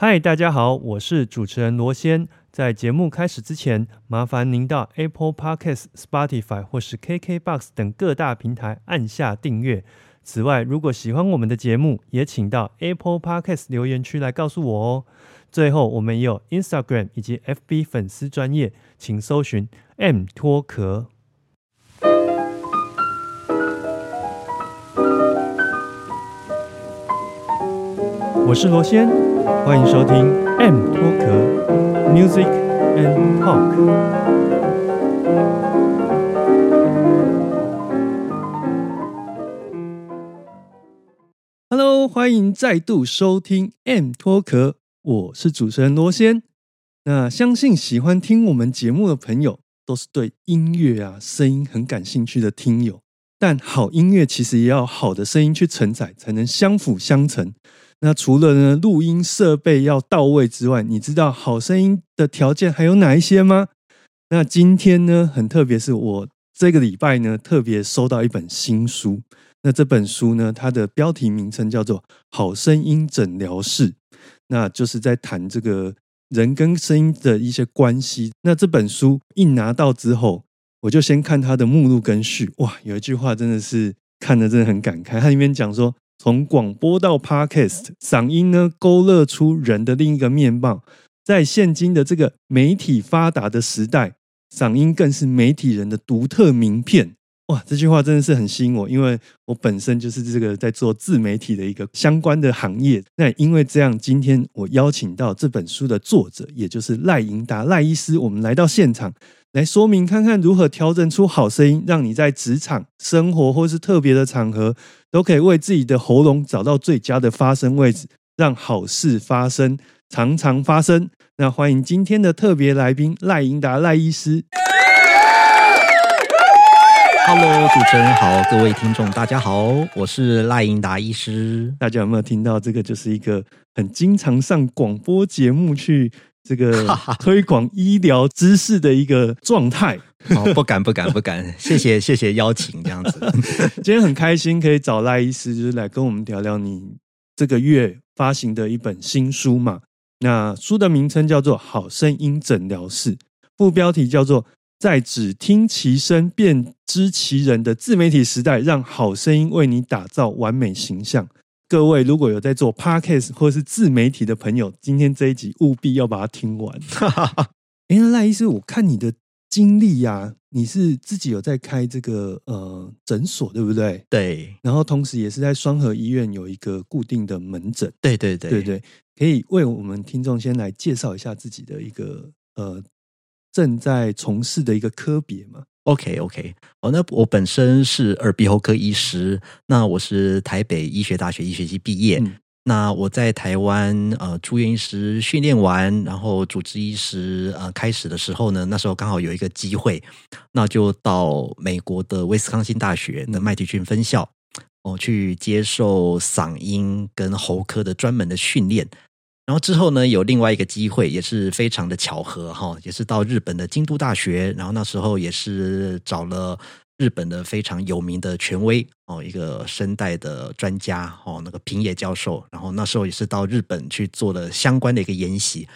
嗨，大家好，我是主持人罗先。在节目开始之前，麻烦您到 Apple Podcast、Spotify 或是 KKBox 等各大平台按下订阅。此外，如果喜欢我们的节目，也请到 Apple Podcast 留言区来告诉我哦。最后，我们也有 Instagram 以及 FB 粉丝专业，请搜寻 M 脱壳。我是罗先，欢迎收听 M 脱壳 Music and Talk。Hello，欢迎再度收听 M 脱壳，我是主持人罗先。那相信喜欢听我们节目的朋友，都是对音乐啊声音很感兴趣的听友。但好音乐其实也要好的声音去承载，才能相辅相成。那除了呢录音设备要到位之外，你知道好声音的条件还有哪一些吗？那今天呢很特别，是我这个礼拜呢特别收到一本新书。那这本书呢，它的标题名称叫做《好声音诊疗室》，那就是在谈这个人跟声音的一些关系。那这本书一拿到之后，我就先看它的目录跟序，哇，有一句话真的是看的真的很感慨。它里面讲说，从广播到 podcast，嗓音呢勾勒出人的另一个面貌。在现今的这个媒体发达的时代，嗓音更是媒体人的独特名片。哇，这句话真的是很吸引我，因为我本身就是这个在做自媒体的一个相关的行业。那因为这样，今天我邀请到这本书的作者，也就是赖盈达赖医师，我们来到现场来说明看看如何调整出好声音，让你在职场、生活或是特别的场合，都可以为自己的喉咙找到最佳的发声位置，让好事发生，常常发生。那欢迎今天的特别来宾赖盈达赖医师。Hello，主持人好，各位听众大家好，我是赖英达医师。大家有没有听到？这个就是一个很经常上广播节目去这个推广医疗知识的一个状态。哦，不敢不敢不敢，谢谢谢谢邀请，这样子。今天很开心可以找赖医师，就是来跟我们聊聊你这个月发行的一本新书嘛。那书的名称叫做《好声音诊疗室》，副标题叫做。在只听其声便知其人的自媒体时代，让好声音为你打造完美形象。各位如果有在做 podcast 或是自媒体的朋友，今天这一集务必要把它听完。哎，赖医师，我看你的经历呀、啊，你是自己有在开这个呃诊所，对不对？对，然后同时也是在双河医院有一个固定的门诊。对对对对对，可以为我们听众先来介绍一下自己的一个呃。正在从事的一个科别嘛？OK OK，哦，那我本身是耳鼻喉科医师，那我是台北医学大学医学系毕业。嗯、那我在台湾呃住院医师训练完，然后主治医师呃开始的时候呢，那时候刚好有一个机会，那就到美国的威斯康星大学的麦迪逊分校哦、呃、去接受嗓音跟喉科的专门的训练。然后之后呢，有另外一个机会，也是非常的巧合哈，也是到日本的京都大学，然后那时候也是找了日本的非常有名的权威哦，一个声带的专家哦，那个平野教授，然后那时候也是到日本去做了相关的一个研习，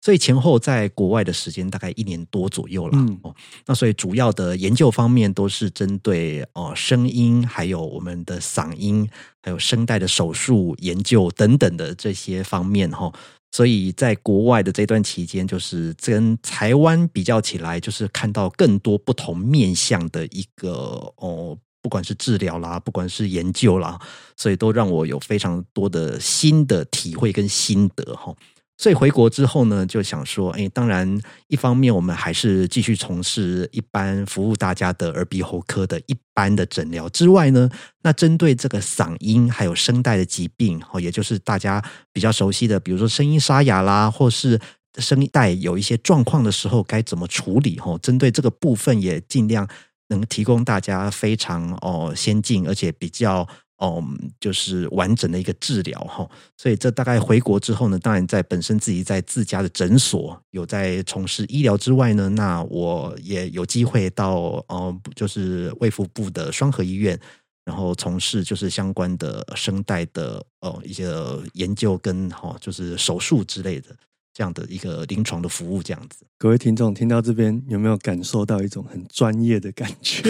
所以前后在国外的时间大概一年多左右了、嗯、哦。那所以主要的研究方面都是针对哦声音，还有我们的嗓音。还有声带的手术研究等等的这些方面哈，所以在国外的这段期间，就是跟台湾比较起来，就是看到更多不同面向的一个哦，不管是治疗啦，不管是研究啦，所以都让我有非常多的新的体会跟心得哈。所以回国之后呢，就想说，哎，当然，一方面我们还是继续从事一般服务大家的耳鼻喉科的一般的诊疗之外呢，那针对这个嗓音还有声带的疾病，哦，也就是大家比较熟悉的，比如说声音沙哑啦，或是声带有一些状况的时候，该怎么处理？哦，针对这个部分也尽量能提供大家非常哦先进而且比较。哦，就是完整的一个治疗哈，所以这大概回国之后呢，当然在本身自己在自家的诊所有在从事医疗之外呢，那我也有机会到呃，就是卫福部的双河医院，然后从事就是相关的声带的呃一些研究跟哈、就是手术之类的这样的一个临床的服务这样子。各位听众听到这边有没有感受到一种很专业的感觉？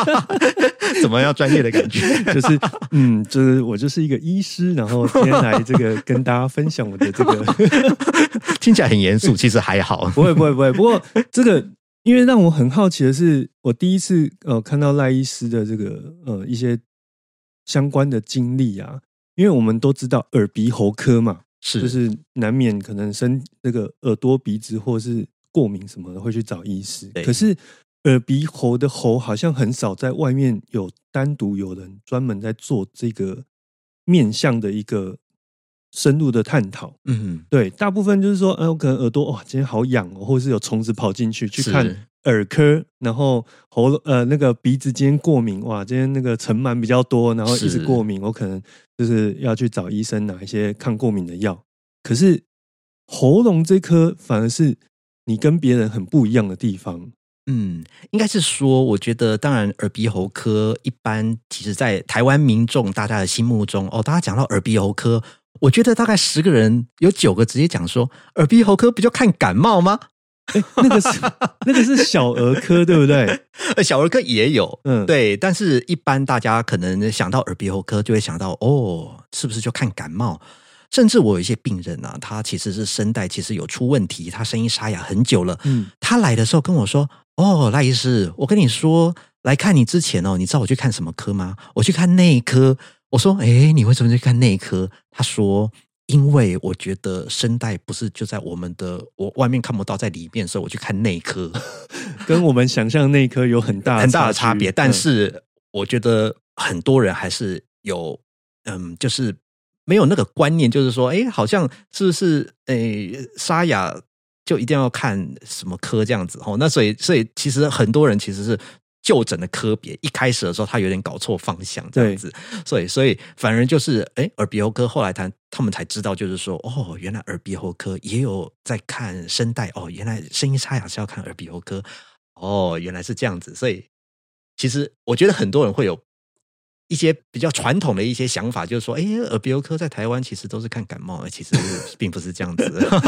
怎么样专业的感觉？就是嗯，就是我就是一个医师，然后今天来这个跟大家分享我的这个，听起来很严肃，其实还好。不会不会不会。不过这个因为让我很好奇的是，我第一次呃看到赖医师的这个呃一些相关的经历啊，因为我们都知道耳鼻喉科嘛，是。就是难免可能生那个耳朵鼻子或是过敏什么的会去找医师，可是耳鼻喉的喉好像很少在外面有单独有人专门在做这个面向的一个深入的探讨。嗯，对，大部分就是说，哎、我可能耳朵哇，今天好痒哦，或者是有虫子跑进去，去看耳科，然后喉咙呃那个鼻子今天过敏，哇，今天那个尘螨比较多，然后一直过敏，我可能就是要去找医生拿一些抗过敏的药。可是喉咙这颗反而是你跟别人很不一样的地方。嗯，应该是说，我觉得，当然，耳鼻喉科一般，其实，在台湾民众大家的心目中，哦，大家讲到耳鼻喉科，我觉得大概十个人有九个直接讲说，耳鼻喉科不就看感冒吗？哎，那个是 那个是小儿科，对不对？呃，小儿科也有，嗯，对，但是一般大家可能想到耳鼻喉科，就会想到哦，是不是就看感冒？甚至我有一些病人啊，他其实是声带其实有出问题，他声音沙哑很久了。嗯，他来的时候跟我说：“哦，赖医师，我跟你说，来看你之前哦，你知道我去看什么科吗？我去看内科。”我说：“哎，你为什么去看内科？”他说：“因为我觉得声带不是就在我们的我外面看不到，在里面，所以我去看内科。”跟我们想象那颗有很大 很大的差距别。但嗯是我觉得很多人还是有，嗯，就是没有那个观念，就是说，哎，好像是不是，哎，沙哑就一定要看什么科这样子哦？那所以，所以其实很多人其实是。就诊的科别一开始的时候，他有点搞错方向，这样子，所以所以反而就是，哎，耳鼻喉科后来他他们才知道，就是说，哦，原来耳鼻喉科也有在看声带，哦，原来声音沙哑是要看耳鼻喉科，哦，原来是这样子，所以其实我觉得很多人会有一些比较传统的一些想法，就是说，哎，耳鼻喉科在台湾其实都是看感冒，其实并不是这样子。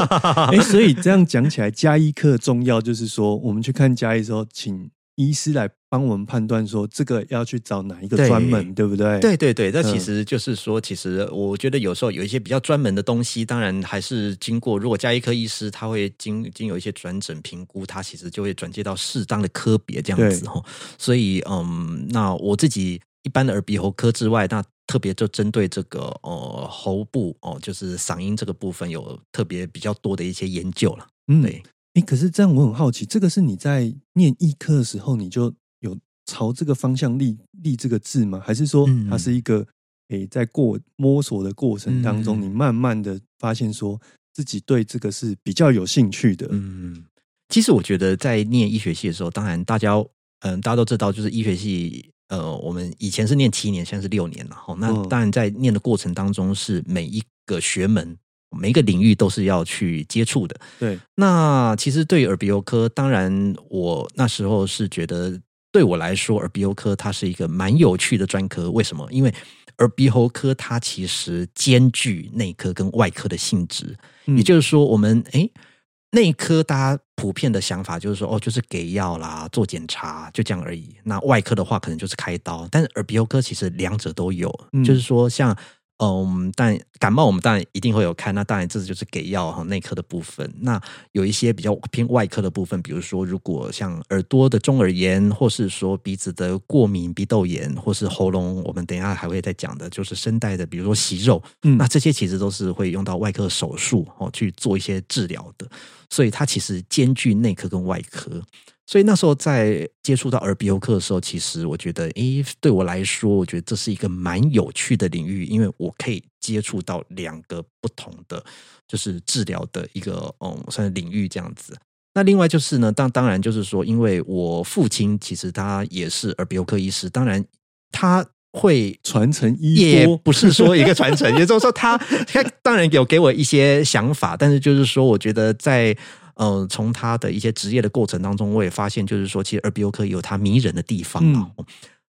哎，所以这样讲起来，加医课重要就是说，我们去看加医的时候，请医师来帮我们判断说，这个要去找哪一个对专门，对不对？对对对，那嗯其实就是说，其实我觉得有时候有一些比较专门的东西，当然还是经过如果加医科医师他会经经有一些转诊评估，他其实就会转接到适当的科别这样子哈。所以嗯，那我自己一般的耳鼻喉科之外，那特别就针对这个呃喉部哦，就是嗓音这个部分有特别比较多的一些研究了。嗯，对。哎，可是这样我很好奇，这个是你在念医科的时候你就有朝这个方向立立这个志吗？还是说嗯它是一个诶在过摸索的过程当中，嗯你慢慢的发现说自己对这个是比较有兴趣的？嗯，其实我觉得在念医学系的时候，当然大家嗯，大家都知道，就是医学系，呃，我们以前是念七年，现在是六年了哈。那嗯当然在念的过程当中，是每一个学门、每一个领域都是要去接触的。对，那其实对于耳鼻喉科，当然我那时候是觉得，对我来说，耳鼻喉科它是一个蛮有趣的专科。为什么？因为耳鼻喉科它其实兼具内科跟外科的性质。嗯也就是说，我们诶内科大家普遍的想法就是说，哦，就是给药啦，做检查，就这样而已。那外科的话，可能就是开刀，但是耳鼻喉科其实两者都有，嗯就是说像。嗯，但感冒我们当然一定会有看，那当然这就是给药哈内科的部分。那有一些比较偏外科的部分，比如说如果像耳朵的中耳炎，或是说鼻子的过敏、鼻窦炎，或是喉咙，我们等一下还会再讲的，就是声带的，比如说息肉，嗯那这些其实都是会用到外科手术哦去做一些治疗的，所以它其实兼具内科跟外科。所以那时候在接触到耳鼻喉科的时候，其实我觉得，诶，对我来说，我觉得这是一个蛮有趣的领域，因为我可以接触到两个不同的就是治疗的一个嗯算是领域这样子。那另外就是呢，当当然就是说，因为我父亲其实他也是耳鼻喉科医师，当然他会传承医也不是说一个传承，也就是说他 他当然有给我一些想法，但是就是说，我觉得在呃从他的一些职业的过程当中，我也发现就是说，其实耳鼻喉科有它迷人的地方啊。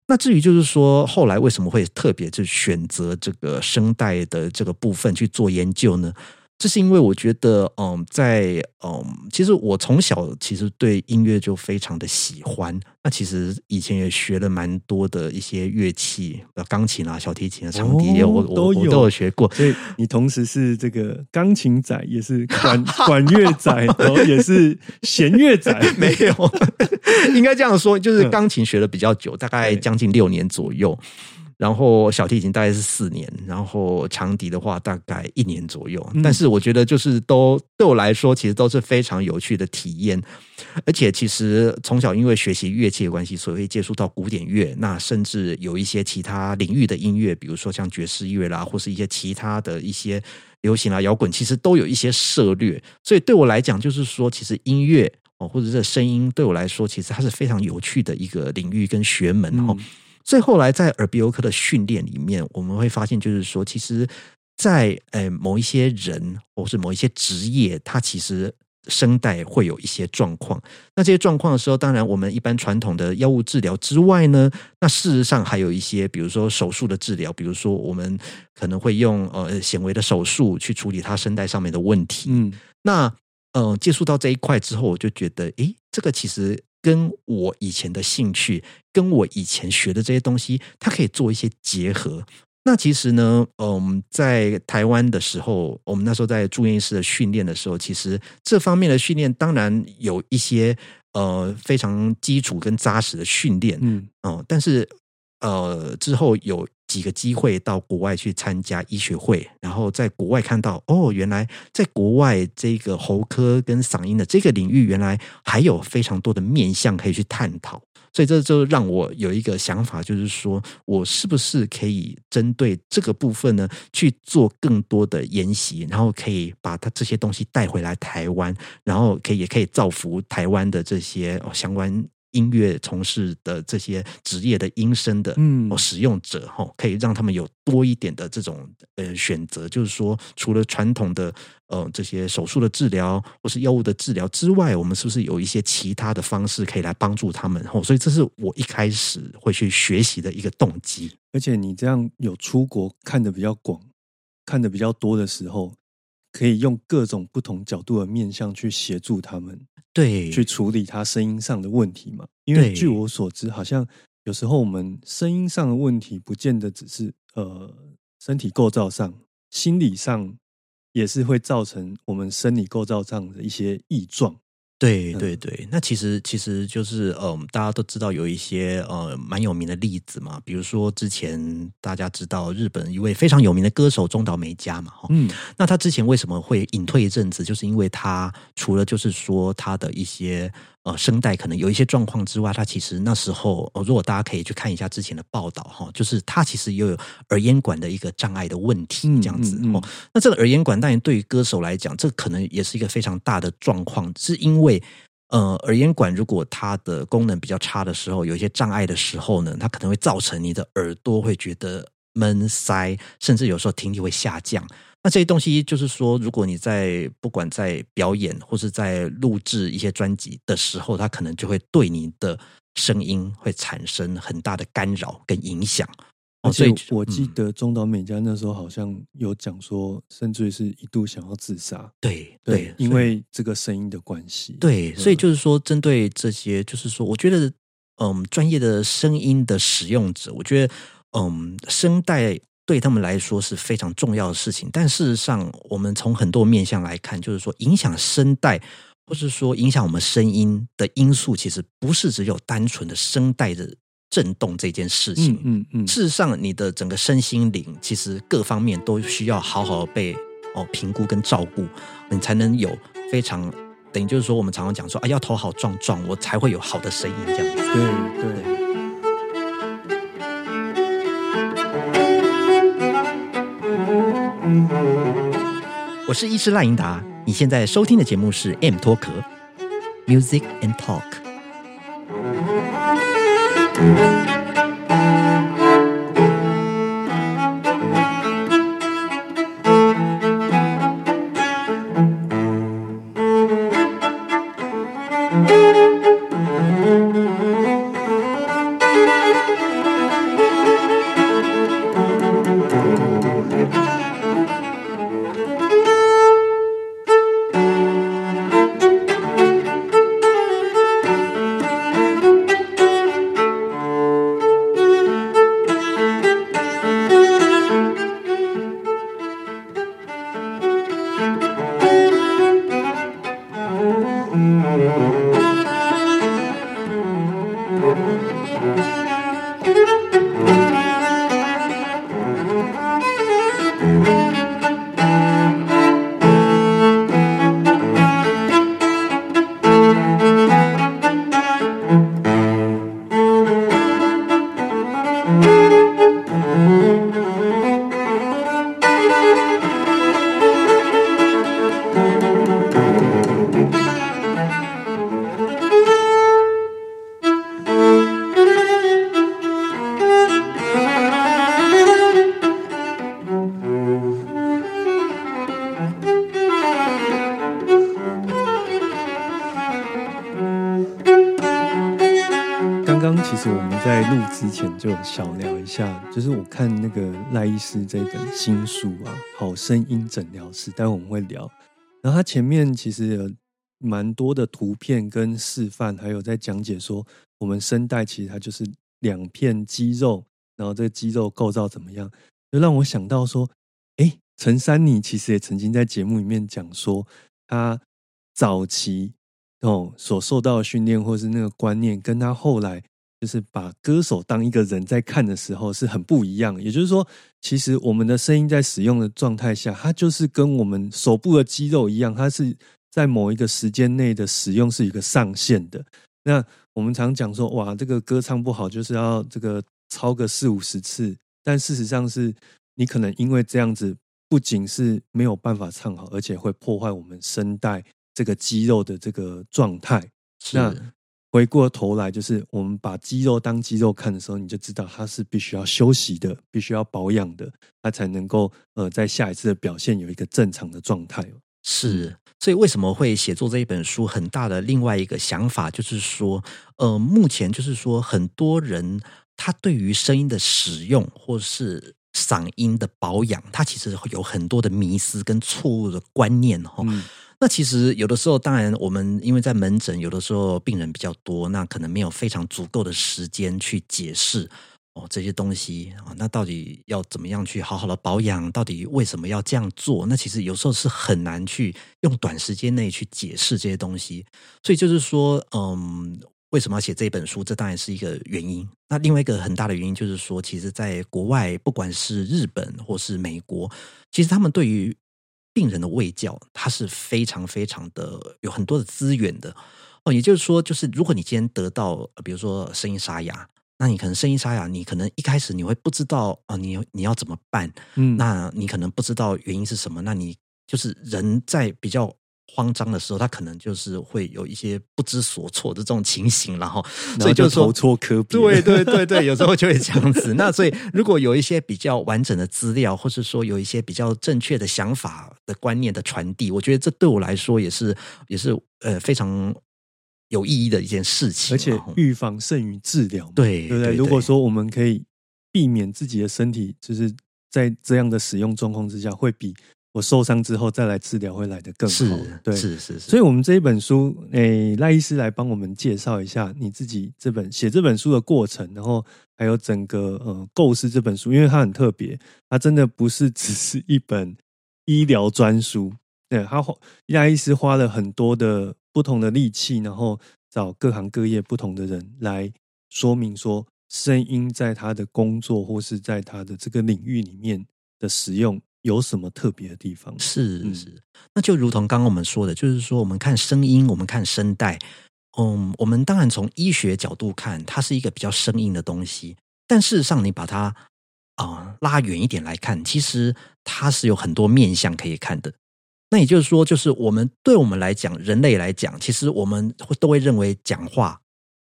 那至于就是说，后来为什么会特别去选择这个声带的这个部分去做研究呢？这是因为我觉得，嗯，在嗯，其实我从小其实对音乐就非常的喜欢。那其实以前也学了蛮多的一些乐器，钢琴啊、小提琴啊、长笛，我我都有都有学过。所以你同时是这个钢琴仔，也是管 管乐仔，然后也是弦乐仔。没有，应该这样说，就是钢琴学的比较久，大概将近六年左右。然后小提琴大概是四年，然后长笛的话大概一年左右。但是我觉得就是都对我来说，其实都是非常有趣的体验。而且其实从小因为学习乐器的关系，所以会接触到古典乐，那甚至有一些其他领域的音乐，比如说像爵士乐啦，或是一些其他的一些流行啊、摇滚，其实都有一些涉略。所以对我来讲，就是说，其实音乐哦，或者是声音，对我来说，其实它是非常有趣的一个领域跟学门哦。所以后来在耳鼻喉科的训练里面，我们会发现，就是说，其实，在呃某一些人或是某一些职业，他其实声带会有一些状况。那这些状况的时候，当然我们一般传统的药物治疗之外呢，那事实上还有一些，比如说手术的治疗，比如说我们可能会用呃显微的手术去处理他声带上面的问题。嗯，那呃接触到这一块之后，我就觉得，诶，这个其实。跟我以前的兴趣，跟我以前学的这些东西，它可以做一些结合。那其实呢，嗯，在台湾的时候，我们那时候在住院医师的训练的时候，其实这方面的训练当然有一些呃非常基础跟扎实的训练，嗯，哦，但是呃之后有。几个机会到国外去参加医学会，然后在国外看到哦，原来在国外这个喉科跟嗓音的这个领域，原来还有非常多的面向可以去探讨。所以这就让我有一个想法，就是说我是不是可以针对这个部分呢，去做更多的研习，然后可以把它这些东西带回来台湾，然后可以也可以造福台湾的这些哦相关。音乐从事的这些职业的音声的嗯使用者哈，可以让他们有多一点的这种呃选择，就是说，除了传统的呃这些手术的治疗或是药物的治疗之外，我们是不是有一些其他的方式可以来帮助他们？哦，所以这是我一开始会去学习的一个动机。而且你这样有出国看的比较广，看的比较多的时候。可以用各种不同角度的面向去协助他们，对，去处理他声音上的问题嘛。因为据我所知，好像有时候我们声音上的问题，不见得只是呃身体构造上，心理上也是会造成我们生理构造上的一些异状。对对对，那其实其实就是嗯，大家都知道有一些呃蛮有名的例子嘛，比如说之前大家知道日本一位非常有名的歌手中岛美嘉嘛，嗯，那他之前为什么会隐退一阵子，就是因为他除了就是说他的一些。呃，声带可能有一些状况之外，他其实那时候，如果大家可以去看一下之前的报道哈，就是他其实也有耳咽管的一个障碍的问题，这样子哦。那这个耳咽管当然对于歌手来讲，这可能也是一个非常大的状况，是因为呃，耳咽管如果它的功能比较差的时候，有一些障碍的时候呢，它可能会造成你的耳朵会觉得闷塞，甚至有时候听力会下降。那这些东西就是说，如果你在不管在表演或是在录制一些专辑的时候，它可能就会对你的声音会产生很大的干扰跟影响。哦所以我记得中岛美嘉那时候好像有讲说，甚至是一度想要自杀。对对，因为这个声音的关系。对，所以就是说，针对这些，就是说，我觉得，嗯，专业的声音的使用者，我觉得，嗯，声带。对他们来说是非常重要的事情，但事实上，我们从很多面向来看，就是说，影响声带，或是说影响我们声音的因素，其实不是只有单纯的声带的震动这件事情。嗯嗯，事实上，你的整个身心灵，其实各方面都需要好好被哦评估跟照顾，你才能有非常等于就是说，我们常常讲说啊，要头好壮壮，我才会有好的声音这样子。对对。我是医师赖英达，你现在收听的节目是《M 脱壳 Music and Talk》。之前就小聊一下，就是我看那个赖医师这本新书啊，《好声音诊疗室》，待会我们会聊。然后他前面其实有蛮多的图片跟示范，还有在讲解说，我们声带其实它就是两片肌肉，然后这肌肉构造怎么样，就让我想到说，哎，陈珊妮其实也曾经在节目里面讲说，他早期。哦，所受到的训练或是那个观念，跟他后来就是把歌手当一个人在看的时候是很不一样。也就是说，其实我们的声音在使用的状态下，它就是跟我们手部的肌肉一样，它是在某一个时间内的使用是一个上限的。那我们常讲说，哇，这个歌唱不好就是要这个超个四五十次，但事实上是你可能因为这样子，不仅是没有办法唱好，而且会破坏我们声带。这个肌肉的这个状态，那回过头来就是我们把肌肉当肌肉看的时候，你就知道它是必须要休息的，必须要保养的，它才能够呃在下一次的表现有一个正常的状态。是，所以为什么会写作这一本书？很大的另外一个想法就是说，呃，目前就是说很多人他对于声音的使用或是嗓音的保养，他其实有很多的迷思跟错误的观念哈。那其实有的时候，当然我们因为在门诊，有的时候病人比较多，那可能没有非常足够的时间去解释哦这些东西啊。那到底要怎么样去好好的保养？到底为什么要这样做？那其实有时候是很难去用短时间内去解释这些东西。所以就是说，嗯，为什么要写这本书？这当然是一个原因。那另外一个很大的原因就是说，其实在国外，不管是日本或是美国，其实他们对于病人的卫教，它是非常非常的有很多的资源的哦。也就是说，就是如果你今天得到，比如说声音沙哑，那你可能声音沙哑，你可能一开始你会不知道啊，你你要怎么办？嗯，那你可能不知道原因是什么，那你就是人在比较。慌张的时候，他可能就是会有一些不知所措的这种情形，然后所以就说投错科比，对 对对对，有时候就会这样子。那所以如果有一些比较完整的资料，或是说有一些比较正确的想法的观念的传递，我觉得这对我来说也是也是呃非常有意义的一件事情。而且预防胜于治疗，对对不对？如果说我们可以避免自己的身体就是在这样的使用状况之下，会比。我受伤之后再来治疗会来得更好，对，是是是。所以，我们这一本书，诶，赖医师来帮我们介绍一下你自己这本写这本书的过程，然后还有整个呃构思这本书，因为它很特别，它真的不是只是一本医疗专书，对，他花赖医师花了很多的不同的力气，然后找各行各业不同的人来说明说，声音在他的工作或是在他的这个领域里面的使用。有什么特别的地方？是是，那就如同刚刚我们说的，就是说我们看声音，我们看声带，嗯，我们当然从医学角度看，它是一个比较生硬的东西。但事实上，你把它啊拉远一点来看，其实它是有很多面相可以看的。那也就是说，就是我们对我们来讲，人类来讲，其实我们会都会认为讲话。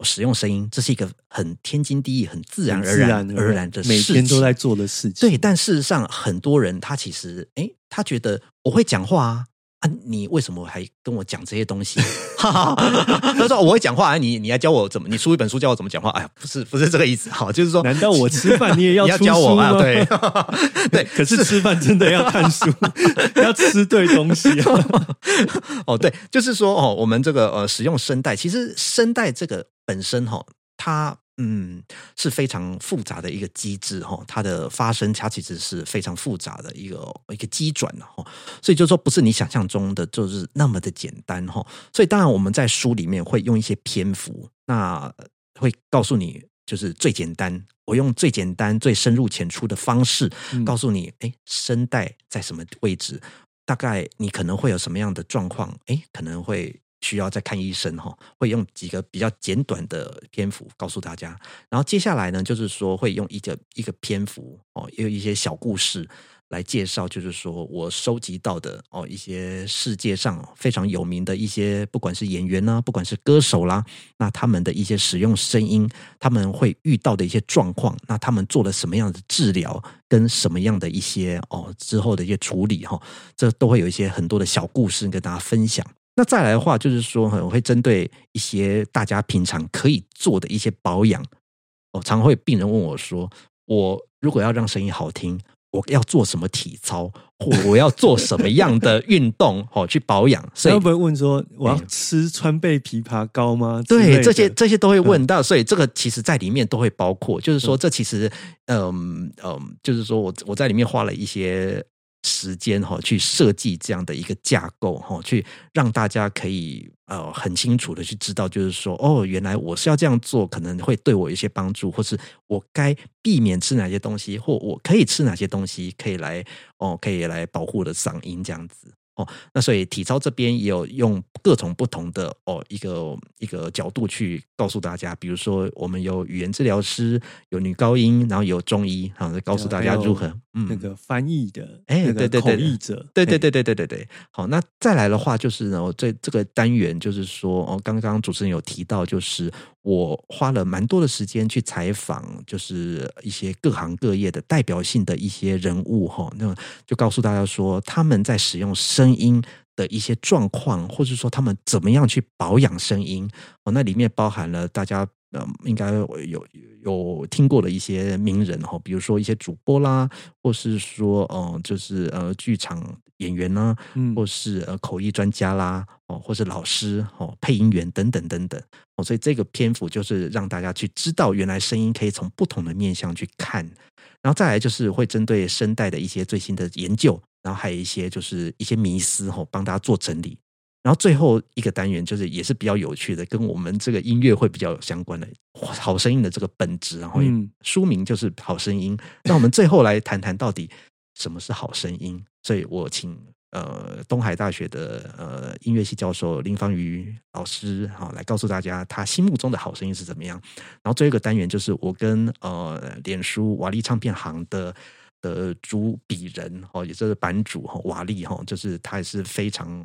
使用声音，这是一个很天经地义、很自然而然而然的，每天都在做的事情。对，但事实上，很多人他其实，哎，他觉得我会讲话啊，啊，你为什么还跟我讲这些东西？他说我会讲话，你你要教我怎么？你出一本书教我怎么讲话？哎呀，不是不是这个意思，好，就是说，难道我吃饭你也要 教我吗？对 对，可是吃饭真的要看书，要吃对东西。哦，对，就是说，哦，我们这个呃，使用声带，其实声带这个。本身哈，它嗯，是非常复杂的一个机制哈，它的发生它其实是非常复杂的一个一个机转哈，所以就说不是你想象中的就是那么的简单哈，所以当然我们在书里面会用一些篇幅，那会告诉你就是最简单，我用最简单、最深入浅出的方式告诉你，哎，声带在什么位置，大概你可能会有什么样的状况，哎，可能会。需要再看医生哈，会用几个比较简短的篇幅告诉大家，然后接下来呢，就是说会用一个一个篇幅哦，也有一些小故事来介绍，就是说我收集到的哦一些世界上非常有名的一些，不管是演员呢，不管是歌手啦，那他们的一些使用声音，他们会遇到的一些状况，那他们做了什么样的治疗，跟什么样的一些哦之后的一些处理哈，这都会有一些很多的小故事跟大家分享。那再来的话，就是说，我会针对一些大家平常可以做的一些保养。哦，常会病人问我说：“我如果要让声音好听，我要做什么体操，或我要做什么样的运动，哦，去保养？” 所以会不会问说：“我要吃川贝枇杷膏吗？”对，这些这些都会问到。所以这个其实在里面都会包括，就是说，这其实，嗯嗯，就是说我我在里面花了一些。时间哈，去设计这样的一个架构哈，去让大家可以呃很清楚的去知道，就是说哦，原来我是要这样做，可能会对我一些帮助，或是我该避免吃哪些东西，或我可以吃哪些东西，可以来哦，可以来保护我的嗓音这样子。哦，那所以体操这边也有用各种不同的哦一个一个角度去告诉大家，比如说我们有语言治疗师，有女高音，然后有中医，然后告诉大家如何嗯那个翻译的哎对对对口译者对对对对对对对好，那再来的话就是呢，我这这个单元就是说哦，刚刚主持人有提到，就是我花了蛮多的时间去采访，就是一些各行各业的代表性的一些人物哈，那就告诉大家说他们在使用声。声音的一些状况，或者说他们怎么样去保养声音哦，那里面包含了大家呃应该有有听过的一些名人哈，比如说一些主播啦，或是说呃就是呃剧场演员呢，或是呃口译专家啦，哦，或是老师哦，配音员等等等等哦，所以这个篇幅就是让大家去知道，原来声音可以从不同的面向去看，然后再来就是会针对声带的一些最新的研究。然后还有一些就是一些迷思哦，帮大家做整理。然后最后一个单元就是也是比较有趣的，跟我们这个音乐会比较有相关的好声音的这个本质。然后书名就是好声音。那我们最后来谈谈到底什么是好声音。所以我请呃东海大学的呃音乐系教授林芳瑜老师哈来告诉大家他心目中的好声音是怎么样。然后最后一个单元就是我跟呃脸书瓦力唱片行的。的主笔人哦，也就是版主哈，瓦力哈，就是他也是非常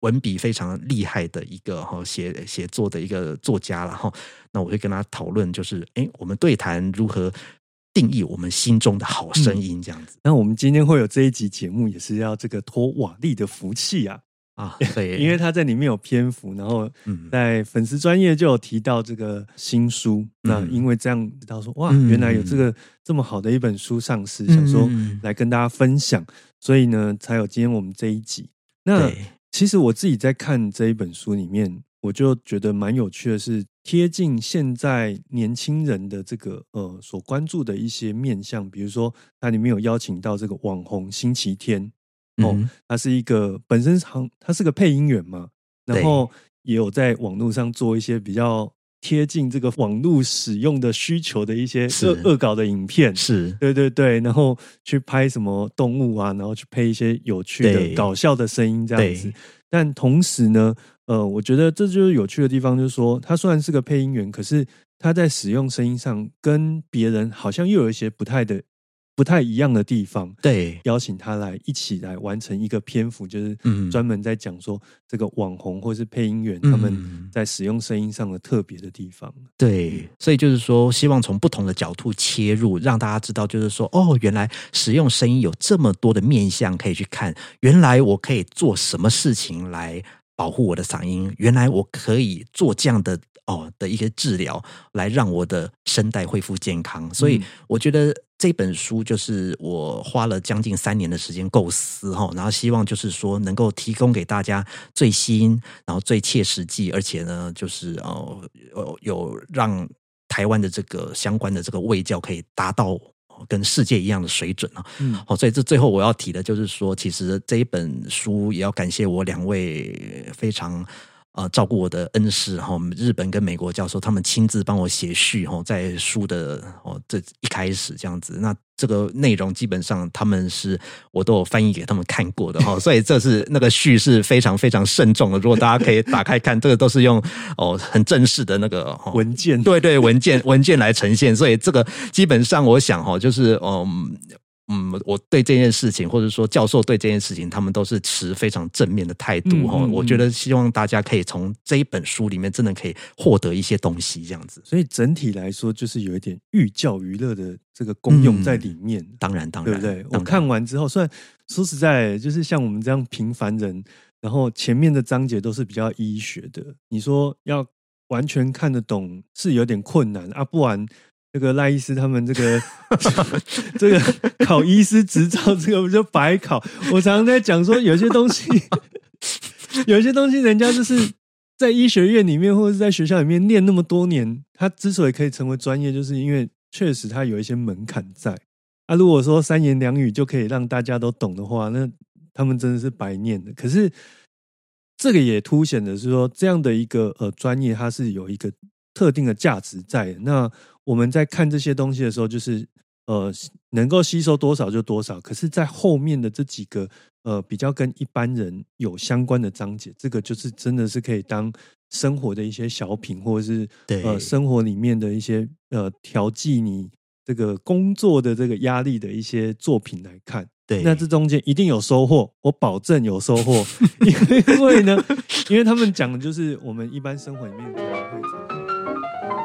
文笔非常厉害的一个哈写写作的一个作家了哈。那我会跟他讨论，就是哎，我们对谈如何定义我们心中的好声音这样子。那我们今天会有这一集节目，也是要这个托瓦利的福气啊。啊，对，因为他在里面有篇幅，然后在粉丝专业就有提到这个新书。那因为这样知道说，哇，原来有这个这么好的一本书上市，想说来跟大家分享，所以呢，才有今天我们这一集。那其实我自己在看这一本书里面，我就觉得蛮有趣的，是贴近现在年轻人的这个呃所关注的一些面向，比如说它里面有邀请到这个网红星期天。哦，他是一个本身行，他是个配音员嘛，然后也有在网络上做一些比较贴近这个网络使用的需求的一些恶恶搞的影片，是。对对对，然后去拍什么动物啊，然后去配一些有趣的搞笑的声音这样子。但同时呢，呃，我觉得这就是有趣的地方，就是说他虽然是个配音员，可是他在使用声音上跟别人好像又有一些不太的。不太一样的地方，对，邀请他来一起来完成一个篇幅，就是专门在讲说这个网红或是配音员他们在使用声音上的特别的地方。对，所以就是说，希望从不同的角度切入，让大家知道，就是说，哦，原来使用声音有这么多的面向可以去看，原来我可以做什么事情来保护我的嗓音，原来我可以做这样的。哦的一个治疗，来让我的声带恢复健康。所以我觉得这本书就是我花了将近三年的时间构思哈，然后希望就是说能够提供给大家最新，然后最切实际，而且呢就是哦有让台湾的这个相关的这个卫教可以达到跟世界一样的水准啊。嗯，好，所以这最后我要提的就是说，其实这一本书也要感谢我两位非常。呃，照顾我的恩师哈，日本跟美国教授，他们亲自帮我写序哈，在书的哦这一开始这样子，那这个内容基本上他们是我都有翻译给他们看过的哈，所以这是那个序是非常非常慎重的。如果大家可以打开看，这个都是用哦很正式的那个文件，对对文件文件来呈现，所以这个基本上我想哈，就是嗯。嗯，我对这件事情，或者说教授对这件事情，他们都是持非常正面的态度哈。我觉得希望大家可以从这一本书里面，真的可以获得一些东西，这样子。所以整体来说，就是有一点寓教于乐的这个功用在里面。当然，当然，对不对？我看完之后，虽然说实在，就是像我们这样平凡人，然后前面的章节都是比较医学的，你说要完全看得懂是有点困难啊，不然。这个赖医师他们这个这个考医师执照，这个不就白考？我常常在讲说，有些东西，有些东西，人家就是在医学院里面或者是在学校里面念那么多年，他之所以可以成为专业，就是因为确实他有一些门槛在。啊，如果说三言两语就可以让大家都懂的话，那他们真的是白念的。可是这个也凸显的是说，这样的一个呃专业，它是有一个特定的价值在那。我们在看这些东西的时候，就是呃，能够吸收多少就多少。可是，在后面的这几个呃，比较跟一般人有相关的章节，这个就是真的是可以当生活的一些小品，或者是呃，生活里面的一些呃，调剂你这个工作的这个压力的一些作品来看。对，那这中间一定有收获，我保证有收获。因为呢，因为他们讲的就是我们一般生活里面可能会。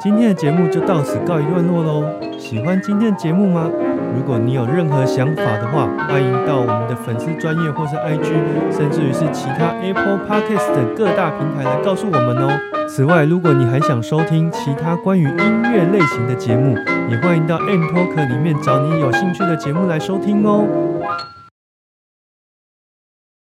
今天的节目就到此告一段落喽。喜欢今天的节目吗？如果你有任何想法的话，欢迎到我们的粉丝专业或是 IG，甚至于是其他 Apple Podcast 等各大平台来告诉我们哦。此外，如果你还想收听其他关于音乐类型的节目，也欢迎到 M Talk 里面找你有兴趣的节目来收听哦。